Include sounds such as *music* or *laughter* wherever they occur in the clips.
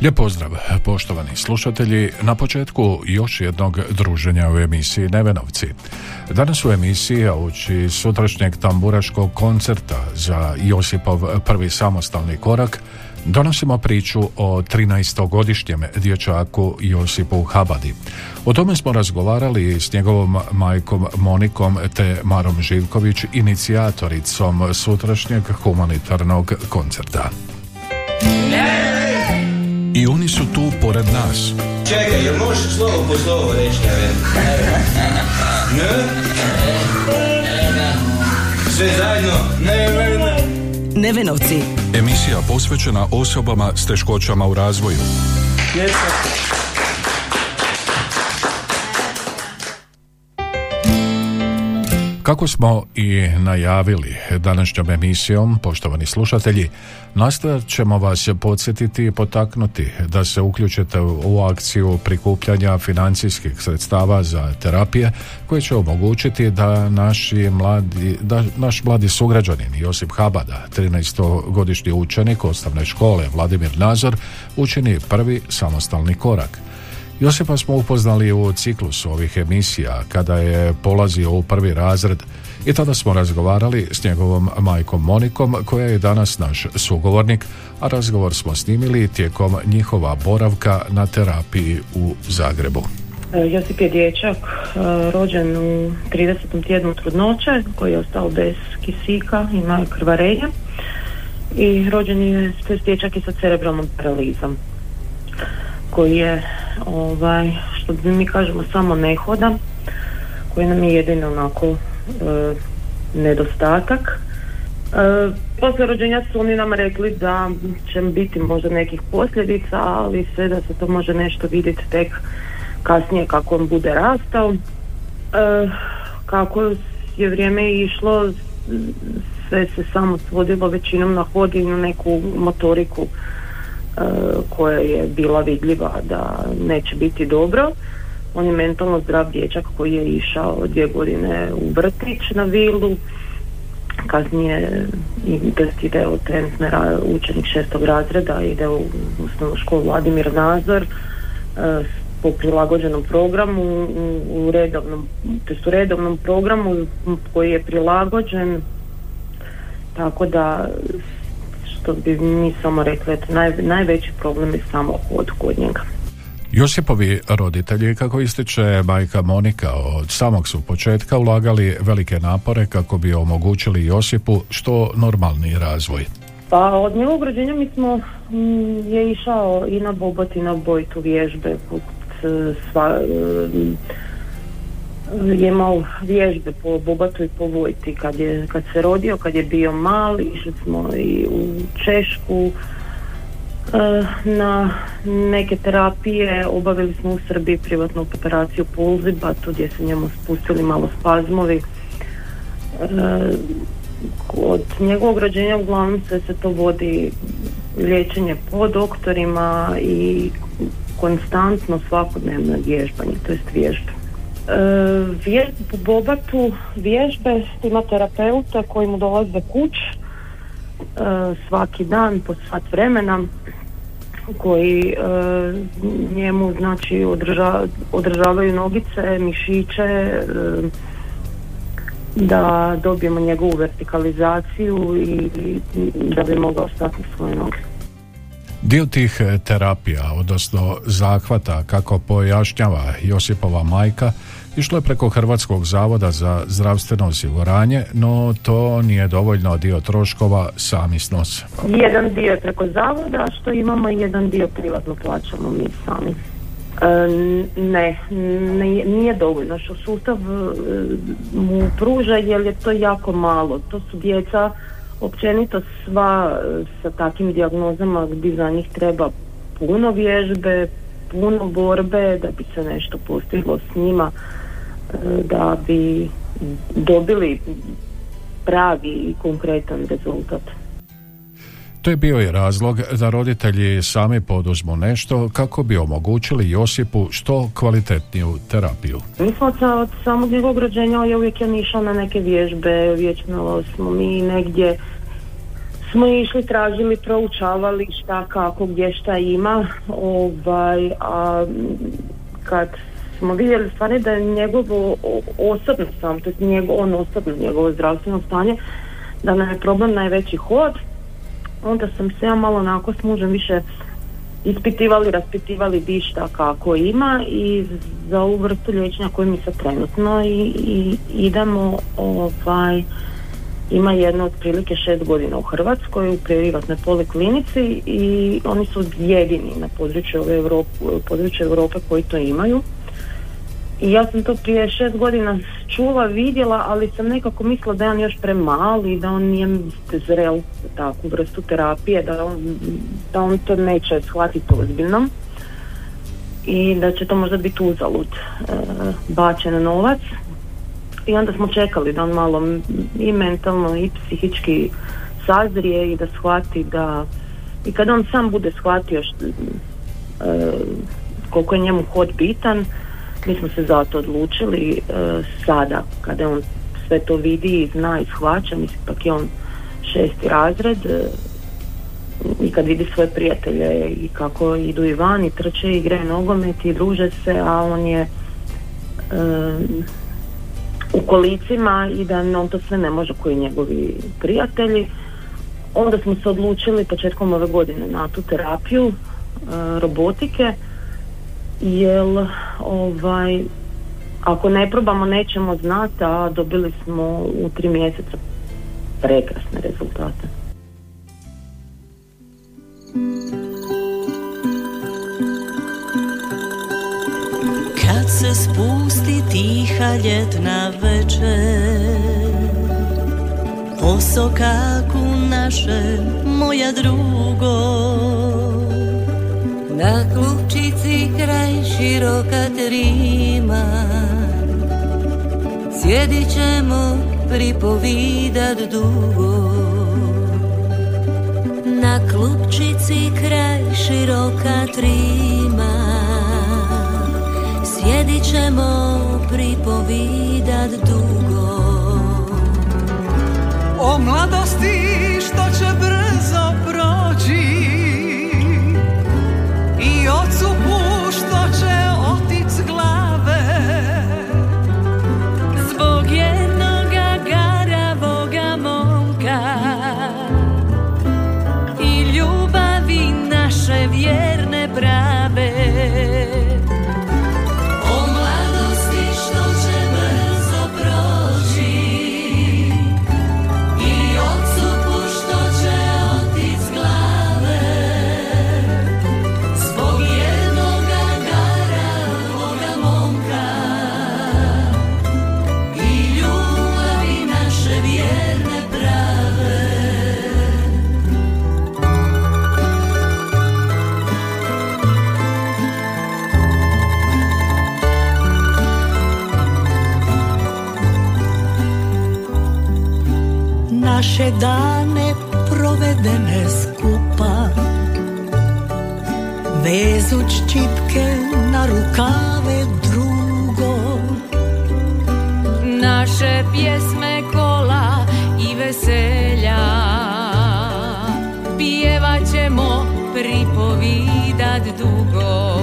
Lijep pozdrav, poštovani slušatelji. Na početku još jednog druženja u emisiji Nevenovci. Danas u emisiji, a uči sutrašnjeg tamburaškog koncerta za Josipov prvi samostalni korak, donosimo priču o 13-godišnjem dječaku Josipu Habadi. O tome smo razgovarali s njegovom majkom Monikom te Marom Živković, inicijatoricom sutrašnjeg humanitarnog koncerta. I oni su tu pored nas. Čekaj, jel možeš slovo po slovo reći ne? Ne? Sve zajedno? Ne, ne, ne. Nevenovci. Emisija posvećena osobama s teškoćama u razvoju. Kako smo i najavili današnjom emisijom, poštovani slušatelji, nastojat ćemo vas podsjetiti i potaknuti da se uključite u akciju prikupljanja financijskih sredstava za terapije koje će omogućiti da naši mladi, da naš mladi sugrađanin Josip Habada, 13-godišnji učenik osnovne škole Vladimir Nazor, učini prvi samostalni korak – Josipa smo upoznali u ciklusu ovih emisija kada je polazio u prvi razred i tada smo razgovarali s njegovom majkom Monikom koja je danas naš sugovornik, a razgovor smo snimili tijekom njihova boravka na terapiji u Zagrebu. E, Josip je dječak e, rođen u 30. tjednu trudnoće koji je ostao bez kisika, ima je krvarenje i rođen je dječak je sa cerebralnom paralizom koji je ovaj, što mi kažemo samo nehoda koji nam je jedino onako e, nedostatak. E, poslije rođenja su oni nam rekli da će biti možda nekih posljedica ali sve da se to može nešto vidjeti tek kasnije kako on bude rastao. E, kako je vrijeme išlo sve se samo svodilo većinom na hodinu neku motoriku E, koja je bila vidljiva da neće biti dobro. On je mentalno zdrav dječak koji je išao dvije godine u vrtić na vilu, kasnije ide u trenutne učenik šestog razreda, ide u osnovnu školu Vladimir Nazor, e, po prilagođenom programu u redovnom, u redovnom programu koji je prilagođen tako da što bi mi samo rekli, eto, naj, najveći problem je samo hod kod njega. Josipovi roditelji, kako ističe majka Monika, od samog su početka ulagali velike napore kako bi omogućili Josipu što normalni razvoj. Pa od njegovog rođenja mi smo, mm, je išao i na bobot i na bojtu vježbe, sva, je imao vježbe po Bobatu i po Vojti kad, je, kad se rodio, kad je bio mali, išli smo i u Češku e, na neke terapije, obavili smo u Srbiji privatnu operaciju pulziba, tu gdje se njemu spustili malo spazmovi. E, od njegovog rođenja uglavnom sve se to vodi liječenje po doktorima i konstantno svakodnevno vježbanje, to jest vježbe. E, po Bobatu vježbe ima terapeuta koji mu dolaze kuć e, svaki dan po sat vremena koji e, njemu znači održavaju nogice, mišiće da dobijemo njegovu vertikalizaciju i, da bi mogao stati svoje noge. Dio tih terapija, odnosno zahvata, kako pojašnjava Josipova majka, išlo je preko Hrvatskog zavoda za zdravstveno osiguranje, no to nije dovoljno dio troškova sami snose. Jedan dio preko zavoda, što imamo jedan dio privatno plaćamo mi sami. Ne, ne, nije dovoljno što sustav e, mu pruža jer je to jako malo. To su djeca općenito sva e, sa takvim dijagnozama gdje za njih treba puno vježbe, puno borbe da bi se nešto postiglo s njima, e, da bi dobili pravi i konkretan rezultat. To je bio i razlog da roditelji sami poduzmu nešto kako bi omogućili Josipu što kvalitetniju terapiju. Mi smo od samog njegovog rođenja je uvijek je išao na neke vježbe, vječno smo mi negdje smo išli, tražili, proučavali šta, kako, gdje šta ima ovaj, a kad smo vidjeli stvari da je njegovo osobno sam, to je njegov, on osobno njegovo zdravstveno stanje, da nam je problem najveći hod, onda sam se ja malo onako s mužem više ispitivali, raspitivali bi šta kako ima i za ovu vrstu liječenja koju mi se trenutno i, i idemo ovaj ima jedno otprilike šest godina u Hrvatskoj u privatnoj poliklinici i oni su jedini na području Europe, području Europe koji to imaju i ja sam to prije šest godina čula, vidjela, ali sam nekako mislila da je on još premali, da on nije zrel takvu vrstu terapije, da on, da on to neće shvatiti ozbiljno i da će to možda biti uzalud e, bačen novac. I onda smo čekali da on malo i mentalno i psihički sazrije i da shvati da i kad on sam bude shvatio što, e, koliko je njemu hod bitan, mi smo se zato odlučili e, sada kada on sve to vidi i zna i shvaća, mislim pak je on šesti razred e, i kad vidi svoje prijatelje i kako idu i van i trče i igraju nogomet i druže se, a on je e, u kolicima i da on to sve ne može koji njegovi prijatelji. Onda smo se odlučili početkom ove godine na tu terapiju robotike jer ovaj, ako ne probamo nećemo znati, a dobili smo u tri mjeseca prekrasne rezultate. Kad se spusti tiha ljetna večer Po sokaku naše, moja drugo na klupčici kraj široka trima. Sjedit ćemo pripovidat dugo. Na klupčici kraj široka trima. Sjedit ćemo pripovidat dugo. O mladosti što će brzo Vezuć čipke na rukave drugo. Naše pjesme kola i veselja. Pjevat ćemo pripovidat dugo.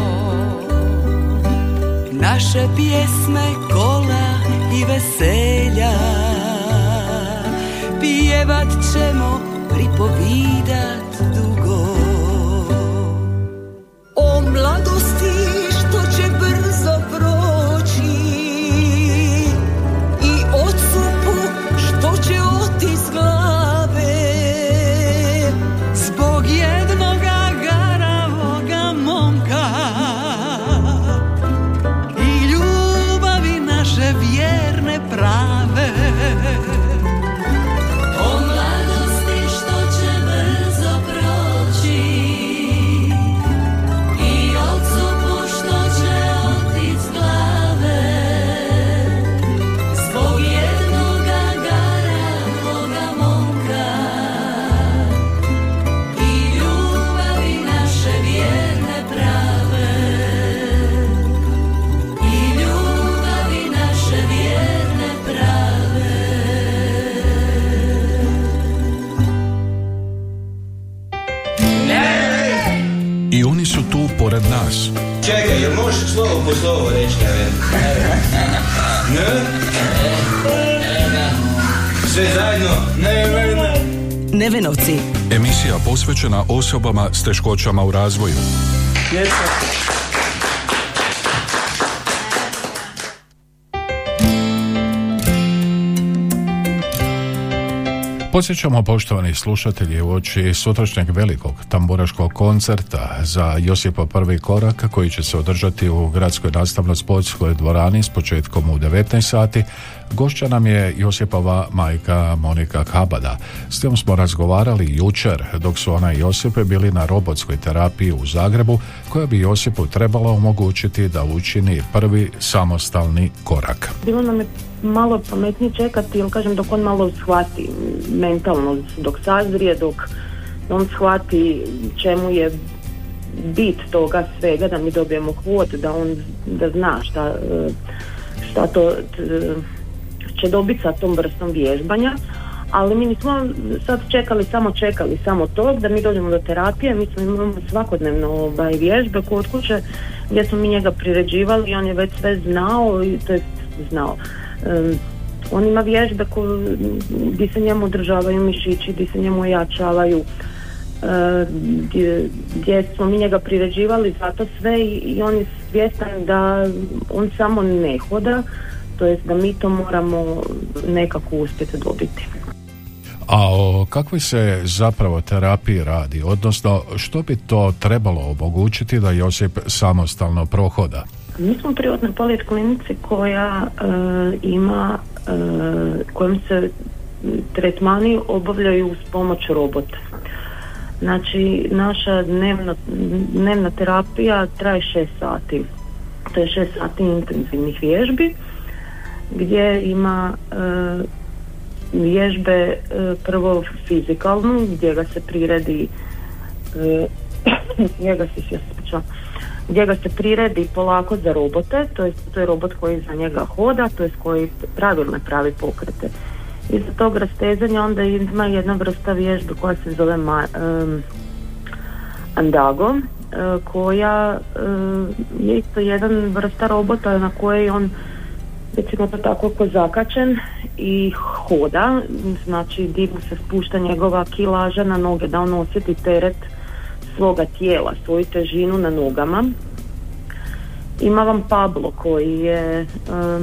Naše pjesme kola i veselja. Pjevat ćemo, pripovidat dugo. Nevenovci. Emisija posvećena osobama s teškoćama u razvoju. Podsjećamo poštovani slušatelji u oči sutrašnjeg velikog tamburaškog koncerta za Josipa prvi korak koji će se održati u gradskoj nastavno sportskoj dvorani s početkom u 19 sati. Gošća nam je Josipova majka Monika Kabada. S njom smo razgovarali jučer dok su ona i Josipe bili na robotskoj terapiji u Zagrebu koja bi Josipu trebala omogućiti da učini prvi samostalni korak. Bilo nam je malo pametnije čekati, jer kažem dok on malo shvati mentalno, dok sazrije, dok on shvati čemu je bit toga svega, da mi dobijemo kvot, da on da zna šta, šta to će dobiti sa tom vrstom vježbanja. Ali mi nismo sad čekali, samo čekali, samo to, da mi dođemo do terapije, mi smo imamo svakodnevno ovaj, vježbe kod kuće gdje smo mi njega priređivali i on je već sve znao, i to je znao. On ima vježbe ko, gdje se njemu održavaju mišići, gdje se njemu ojačavaju, gdje, gdje smo mi njega priređivali za to sve i, i on je svjestan da on samo ne hoda, to jest da mi to moramo nekako uspjeti dobiti. A o kakvoj se zapravo terapiji radi, odnosno što bi to trebalo omogućiti da Josip samostalno prohoda? Mi smo u privatnoj polijet klinici koja e, ima, e, kojom se tretmani obavljaju uz pomoć robota. Znači, naša dnevna, dnevna terapija traje 6 sati. To je 6 sati intenzivnih vježbi gdje ima e, vježbe e, prvo fizikalnu gdje ga se priredi e, *coughs* gdje ga se ispričavam, gdje ga se priredi polako za robote, to je, to je robot koji za njega hoda, to je koji pravilno pravi pokrete. Iza tog rastezanja onda ima jedna vrsta vježbe koja se zove ma, em, Andago, e, koja e, je isto jedan vrsta robota na kojoj on recimo to tako ko zakačen i hoda, znači di mu se spušta njegova kilaža na noge da on osjeti teret svoga tijela, svoju težinu na nogama. Ima vam Pablo koji je eh,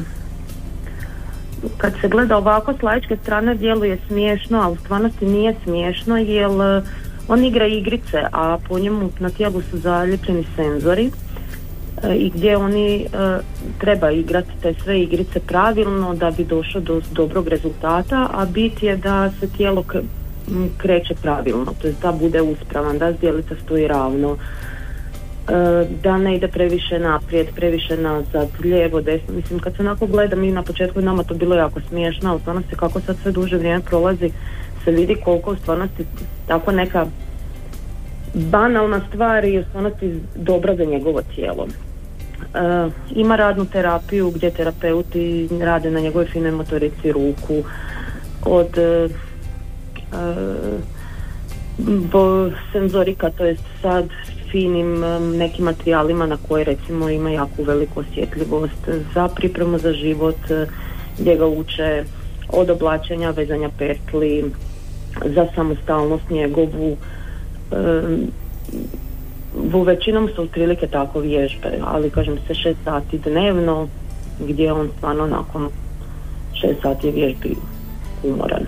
kad se gleda ovako s laičke strane djeluje smiješno, a u stvarnosti nije smiješno jer eh, on igra igrice, a po njemu na tijelu su zalijepljeni senzori e, i gdje oni treba igrati te sve igrice pravilno da bi došao do dobrog rezultata, a bit je da se tijelo kreće pravilno, to je da bude uspravan, da zdjelica stoji ravno, e, da ne ide previše naprijed, previše nazad, lijevo, desno. Mislim, kad se onako gleda, mi na početku nama to bilo jako smiješno, a u stvarnosti kako sad sve duže vrijeme prolazi, se vidi koliko u stvarnosti tako neka banalna stvar je u stvarnosti dobra za njegovo tijelo. E, ima radnu terapiju gdje terapeuti rade na njegovoj finoj motorici ruku od e, bo senzorika, to jest sad finim nekim materijalima na koje recimo ima jako veliku osjetljivost za pripremu za život gdje ga uče od oblačenja, vezanja petli, za samostalnost njegovu. u većinom su otprilike tako vježbe, ali kažem se šest sati dnevno gdje on stvarno nakon šest sati vježbi umoran.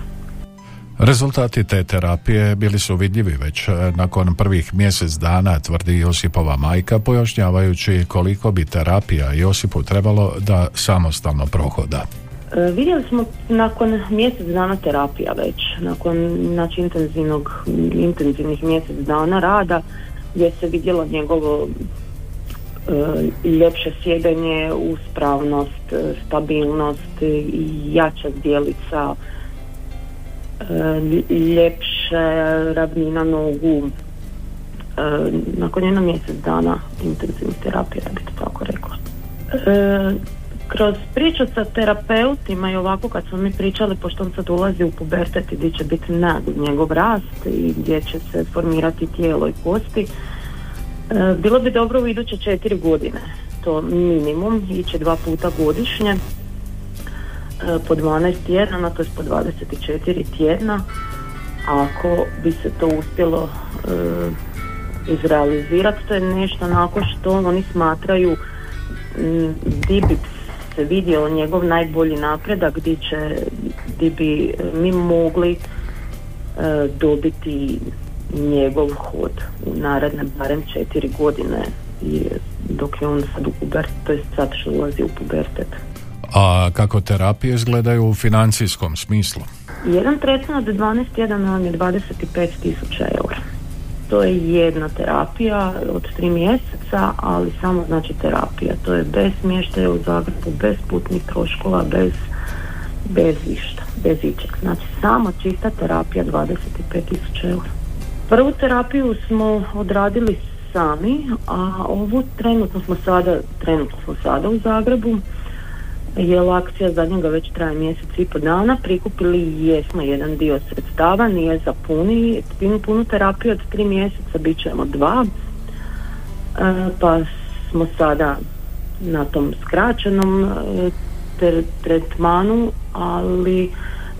Rezultati te terapije bili su vidljivi već e, nakon prvih mjesec dana, tvrdi Josipova majka, pojašnjavajući koliko bi terapija Josipu trebalo da samostalno prohoda. E, vidjeli smo nakon mjesec dana terapija već, nakon znači, intenzivnog, intenzivnih mjesec dana rada gdje se vidjelo njegovo e, ljepše sjedenje, uspravnost, e, stabilnost, jača zdjelica, ljepše ravnina nogu. E, nakon jedno mjesec dana intenzivnih terapija, ja to tako rekla. E, kroz priču sa terapeutima i ovako kad smo mi pričali, pošto on sad ulazi u pubertet i gdje će biti nagl njegov rast i gdje će se formirati tijelo i kosti, e, bilo bi dobro u iduće četiri godine, to minimum, ići dva puta godišnje, e, po 12 tjedana, to je po 24 tjedna, ako bi se to uspjelo e, izrealizirati, to je nešto nakon što oni smatraju di bi se vidio njegov najbolji napredak gdje će bi mi mogli e, dobiti njegov hod u naredne barem četiri godine i dok je on sad u pubertet, to je sad što ulazi u pubertet. A kako terapije izgledaju u financijskom smislu? Jedan tretman od 12 tjedana vam je 25 tisuća eura to je jedna terapija od tri mjeseca, ali samo znači terapija. To je bez smještaja u Zagrebu, bez putnih troškova, bez, bez išta, bez ičeg. Znači samo čista terapija 25.000 eura. Prvu terapiju smo odradili sami, a ovu trenutno smo sada, trenutno smo sada u Zagrebu jer akcija za njega već traje mjesec i po dana. Prikupili jesmo jedan dio sredstava, nije za puni, punu terapiju od tri mjeseca, bit ćemo dva. E, pa smo sada na tom skraćenom e, tretmanu, ali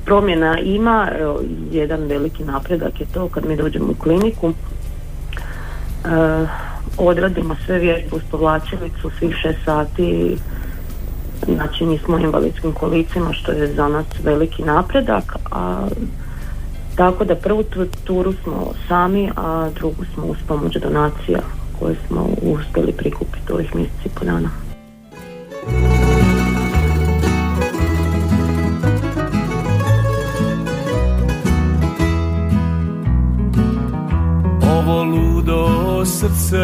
promjena ima, evo, jedan veliki napredak je to kad mi dođemo u kliniku, e, odradimo sve vježbe uz povlačilicu svih šest sati znači nismo u invalidskim kolicima što je za nas veliki napredak a tako da prvu turu smo sami a drugu smo uz pomoć donacija koje smo uspjeli prikupiti ovih mjeseci po dana. Ovo ludo srce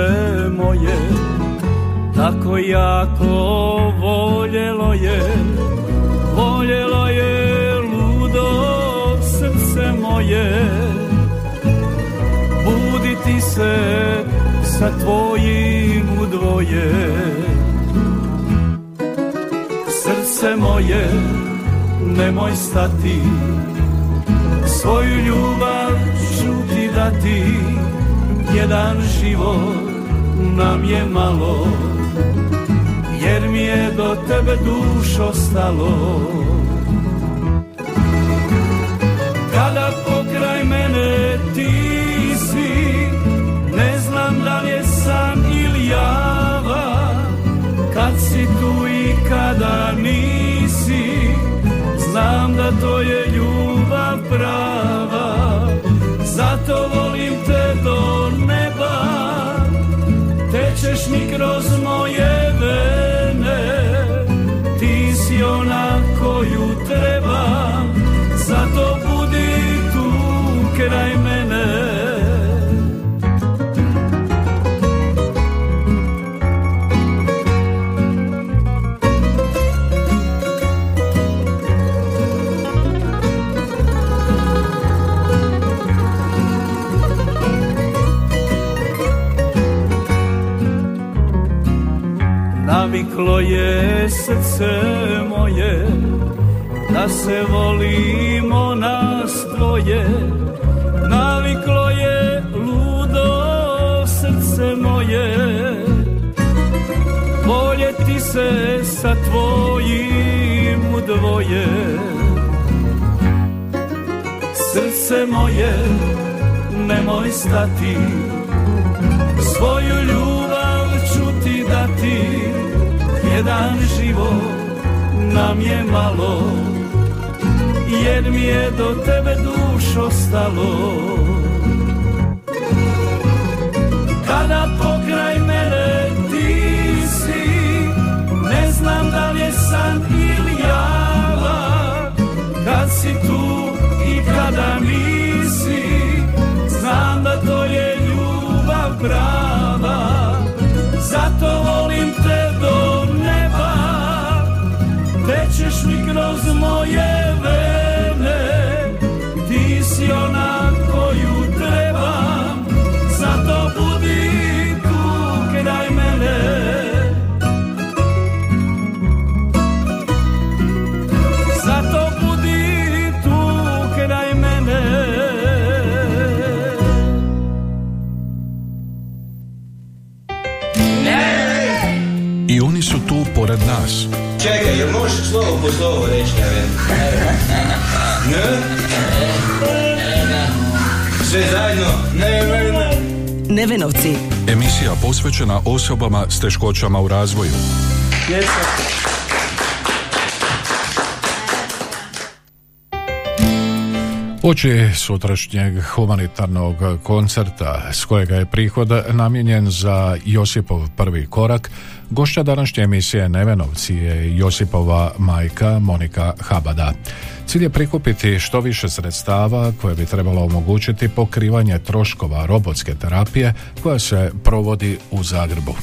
moje tako jako voljelo je voljelo je ludo srce moje. Buditi se sa tvojim udvoje srce moje nemoj stati svoju ljubav ću ti dati. Jedan život nam je malo tebe dušo stalo Kada pokraj mene ti si Ne znam da li je san ili java. Kad si tu i kada nisi Znam da to je ljubav prava. Zato volim te do neba. Tečeš mi kroz moje je srce moje Da se volimo nas dvoje. Naviklo je ludo srce moje. Voljeti se sa tvojim dvoje. Srce moje nemoj stati. Svoju ljubav ću ti dati jedan život nam je malo jer mi je do tebe dušo stalo Kada Nevenovci. Emisija posvećena osobama s teškoćama u razvoju. Uoči sutrašnjeg humanitarnog koncerta s kojega je prihod namijenjen za Josipov prvi korak, gošća današnje emisije Nevenovci je Josipova majka Monika Habada. Cilj je prikupiti što više sredstava koje bi trebalo omogućiti pokrivanje troškova robotske terapije koja se provodi u Zagrebu.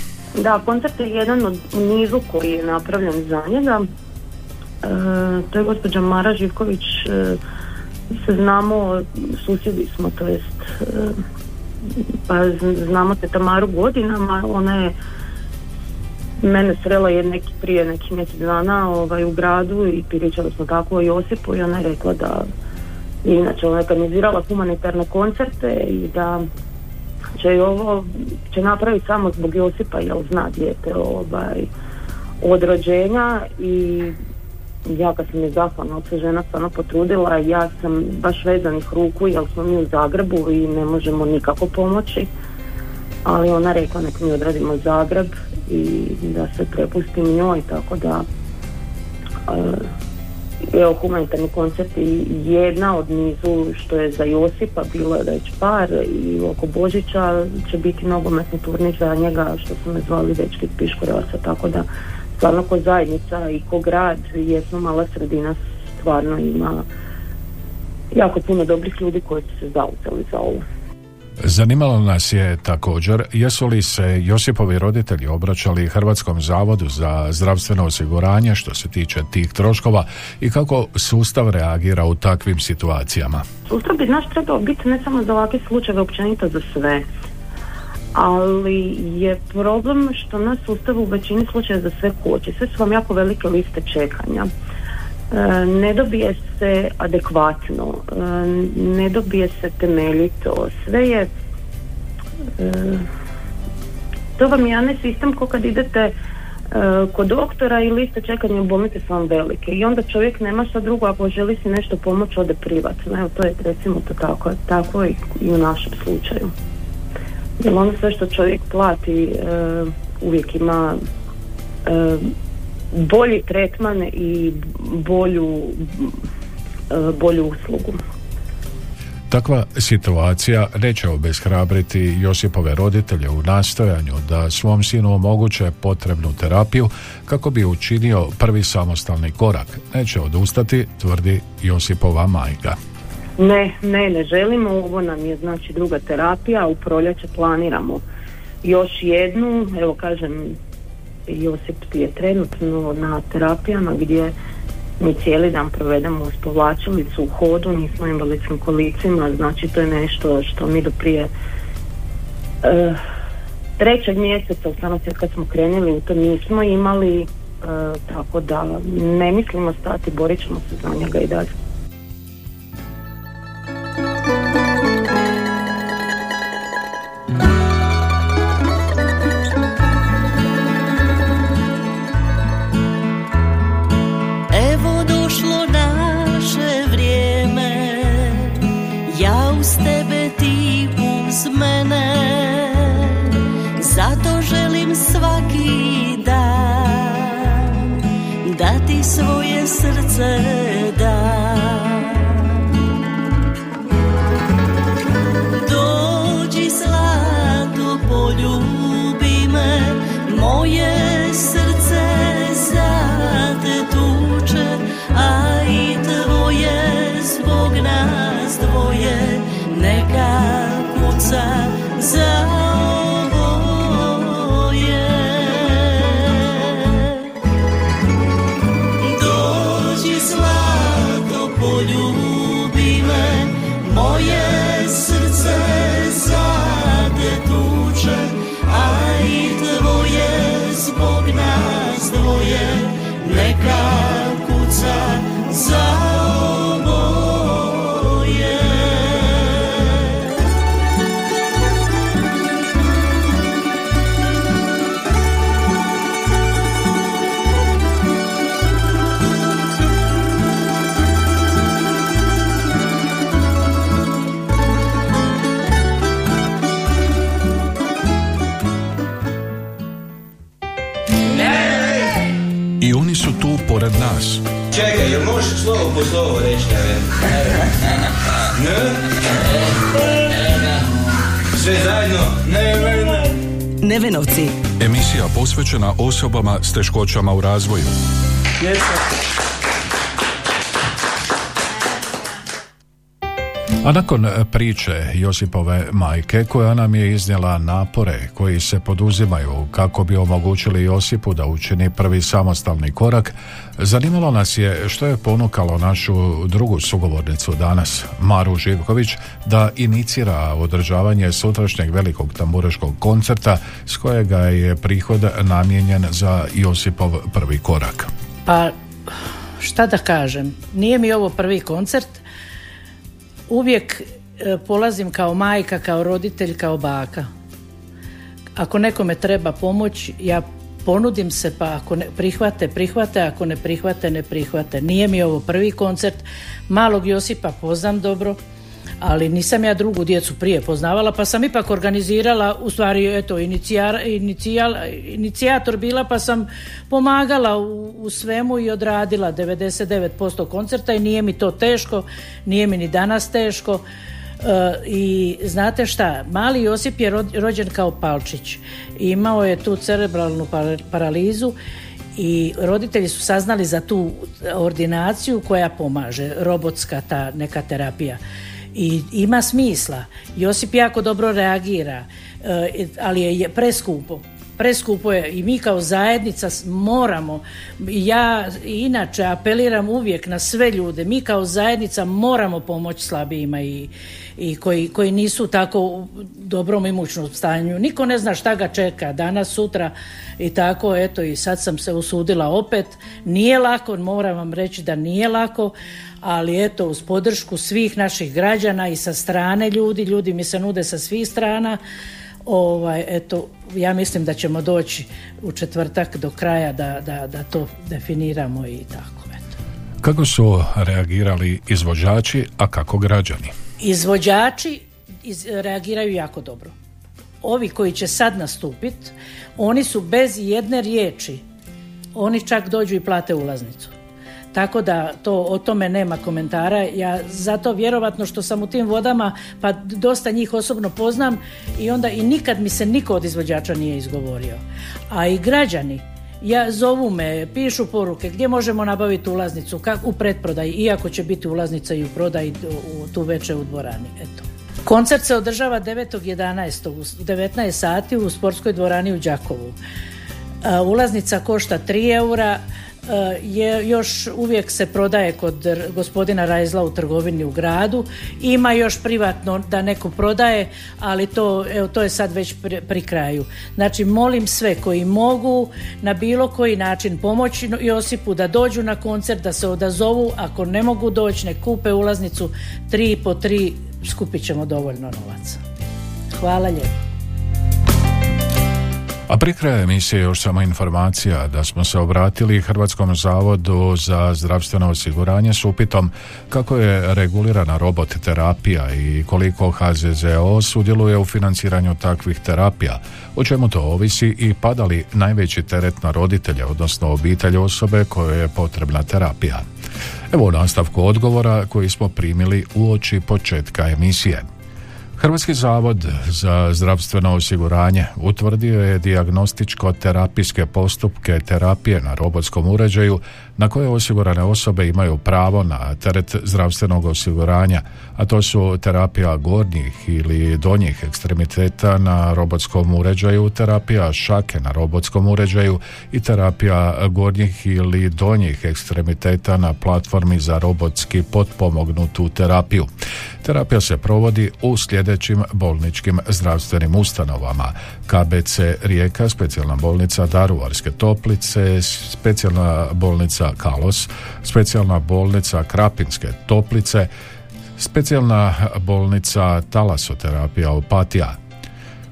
Da, koncert je jedan od nizu koji je napravljen za njega. E, to je gospođa Mara Živković, e, se znamo, susjedi smo, to jest, e, pa znamo te Tamaru godinama, ona je mene srela je neki, prije nekih mjesec dana ovaj, u gradu i pričali smo tako o Josipu i ona je rekla da inače ona je organizirala humanitarne koncerte i da će ovo će napraviti samo zbog Josipa jer zna dijete ovaj, od rođenja i ja kad sam je zahvalna od se žena stvarno potrudila, ja sam baš vezanih ruku jer smo mi u Zagrebu i ne možemo nikako pomoći. Ali ona rekla nek mi odradimo Zagreb i da se prepustim njoj tako da e, evo humanitarni koncert je jedna od nizu što je za Josipa bilo je već par i oko Božića će biti nogometni turnir za njega što su me zvali dečki iz Piškorevasa tako da stvarno ko zajednica i ko grad jesmo mala sredina stvarno ima jako puno dobrih ljudi koji su se zauzeli za ovo. Zanimalo nas je također jesu li se Josipovi roditelji obraćali Hrvatskom zavodu za zdravstveno osiguranje što se tiče tih troškova i kako sustav reagira u takvim situacijama. Sustav bi naš trebao biti ne samo za ovakve slučajeve, općenito za sve. Ali je problem što na sustavu u većini slučajeva za sve koči. Sve su vam jako velike liste čekanja. E, ne dobije se adekvatno, e, ne dobije se temeljito, sve je e, to vam je ne sistem ko kad idete kod doktora i liste čekanja u bolnici su vam velike i onda čovjek nema šta drugo ako želi si nešto pomoći ode privatno, evo to je recimo to tako, tako i u našem slučaju. Jer ono sve što čovjek plati e, uvijek ima e, bolji tretman i bolju e, bolju uslugu. Takva situacija neće obeshrabriti Josipove roditelje u nastojanju da svom sinu omoguće potrebnu terapiju kako bi učinio prvi samostalni korak. Neće odustati, tvrdi Josipova majka. Ne, ne, ne želimo, ovo nam je znači druga terapija, u proljeće planiramo još jednu, evo kažem, Josip je trenutno na terapijama gdje mi cijeli dan provedemo uz povlačilicu u hodu, nismo invalidskim kolicima, znači to je nešto što mi do prije e, trećeg mjeseca, u stanosti kad smo krenuli u to nismo imali, e, tako da ne mislimo stati, borit ćemo se za njega i dalje. Dan dvoje Neka kuca za slovo po slovo reći, ne? Ne? Sve zajedno? Ne, ne, ne. Nevenovci. Emisija posvećena osobama s teškoćama u razvoju. A nakon e, priče Josipove majke koja nam je iznijela napore koji se poduzimaju kako bi omogućili Josipu da učini prvi samostalni korak, zanimalo nas je što je ponukalo našu drugu sugovornicu danas, Maru Živković, da inicira održavanje sutrašnjeg velikog tamburaškog koncerta s kojega je prihod namijenjen za Josipov prvi korak. Pa, šta da kažem, nije mi ovo prvi koncert, uvijek e, polazim kao majka, kao roditelj, kao baka. Ako nekome treba pomoć, ja ponudim se, pa ako ne prihvate, prihvate, ako ne prihvate, ne prihvate. Nije mi ovo prvi koncert, malog Josipa poznam dobro, ali nisam ja drugu djecu prije poznavala, pa sam ipak organizirala, u stvari, eto, inicijal, inicijal, inicijator bila, pa sam pomagala u, u svemu i odradila 99% koncerta i nije mi to teško, nije mi ni danas teško. E, I znate šta, mali Josip je ro- rođen kao palčić. Imao je tu cerebralnu par- paralizu i roditelji su saznali za tu ordinaciju koja pomaže, robotska ta neka terapija. I ima smisla. Josip jako dobro reagira, e, ali je- preskupo. Preskupo je i mi kao zajednica moramo, ja inače apeliram uvijek na sve ljude, mi kao zajednica moramo pomoći slabijima i, i koji, koji nisu tako u dobrom imućnom stanju. Niko ne zna šta ga čeka, danas, sutra i tako, eto i sad sam se usudila opet. Nije lako, moram vam reći da nije lako, ali eto uz podršku svih naših građana i sa strane ljudi, ljudi mi se nude sa svih strana, ovaj, eto, ja mislim da ćemo doći u četvrtak do kraja da, da, da to definiramo i tako, eto. Kako su reagirali izvođači, a kako građani? Izvođači iz, reagiraju jako dobro. Ovi koji će sad nastupit, oni su bez jedne riječi, oni čak dođu i plate ulaznicu. Tako da to o tome nema komentara. Ja zato vjerovatno što sam u tim vodama, pa dosta njih osobno poznam i onda i nikad mi se niko od izvođača nije izgovorio. A i građani, ja zovu me, pišu poruke gdje možemo nabaviti ulaznicu kak, u pretprodaji, iako će biti ulaznica i u prodaji u, tu veče u dvorani. Eto. Koncert se održava 9.11. u 19 sati u sportskoj dvorani u Đakovu. Ulaznica košta 3 eura, je još uvijek se prodaje kod gospodina Rajzla u trgovini u gradu. Ima još privatno da neko prodaje, ali to, evo, to je sad već pri, pri kraju. Znači, molim sve koji mogu na bilo koji način pomoći Josipu da dođu na koncert, da se odazovu. Ako ne mogu doći, ne kupe ulaznicu tri po tri, skupit ćemo dovoljno novaca. Hvala lijepo. A pri kraju emisije još samo informacija da smo se obratili Hrvatskom zavodu za zdravstveno osiguranje s upitom kako je regulirana robot terapija i koliko HZZO sudjeluje u financiranju takvih terapija, o čemu to ovisi i pada li najveći teret na roditelje, odnosno obitelj osobe kojoj je potrebna terapija. Evo u nastavku odgovora koji smo primili u oči početka emisije. Hrvatski zavod za zdravstveno osiguranje utvrdio je dijagnostičko-terapijske postupke terapije na robotskom uređaju na koje osigurane osobe imaju pravo na teret zdravstvenog osiguranja, a to su terapija gornjih ili donjih ekstremiteta na robotskom uređaju, terapija šake na robotskom uređaju i terapija gornjih ili donjih ekstremiteta na platformi za robotski potpomognutu terapiju. Terapija se provodi u sljedećim bolničkim zdravstvenim ustanovama. KBC Rijeka, specijalna bolnica Daruvarske toplice, specijalna bolnica Kalos, specijalna bolnica Krapinske toplice, specijalna bolnica Talasoterapija Opatija,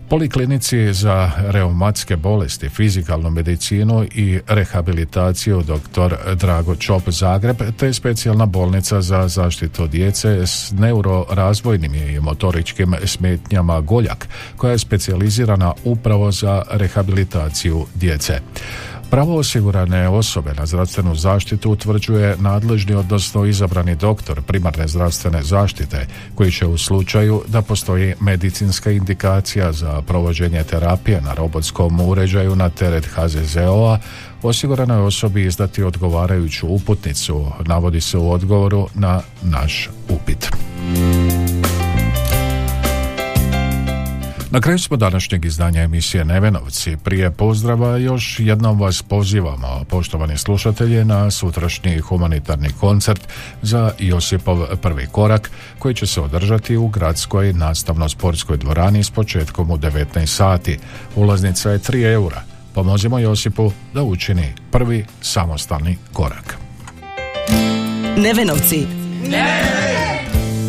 Poliklinici za reumatske bolesti, fizikalnu medicinu i rehabilitaciju dr. Drago Čop Zagreb te specijalna bolnica za zaštitu djece s neurorazvojnim i motoričkim smetnjama Goljak koja je specijalizirana upravo za rehabilitaciju djece. Pravo osigurane osobe na zdravstvenu zaštitu utvrđuje nadležni odnosno izabrani doktor primarne zdravstvene zaštite koji će u slučaju da postoji medicinska indikacija za provođenje terapije na robotskom uređaju na teret HZZO-a osiguranoj osobi izdati odgovarajuću uputnicu, navodi se u odgovoru na naš upit. Na kraju smo današnjeg izdanja emisije Nevenovci. Prije pozdrava još jednom vas pozivamo, poštovani slušatelji, na sutrašnji humanitarni koncert za Josipov prvi korak, koji će se održati u gradskoj nastavno-sportskoj dvorani s početkom u 19 sati. Ulaznica je 3 eura. Pomozimo Josipu da učini prvi samostalni korak. Nevenovci.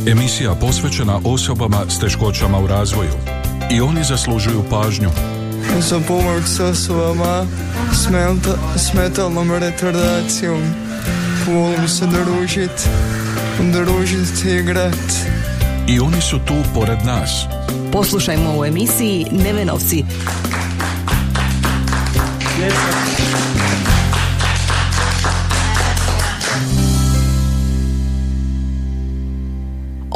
Emisija posvećena osobama s teškoćama u razvoju i oni zaslužuju pažnju. Za pomoć s osobama s metalnom retardacijom. Volim se družit, družit i igrat. I oni su tu pored nas. Poslušajmo u emisiji Nevenovci.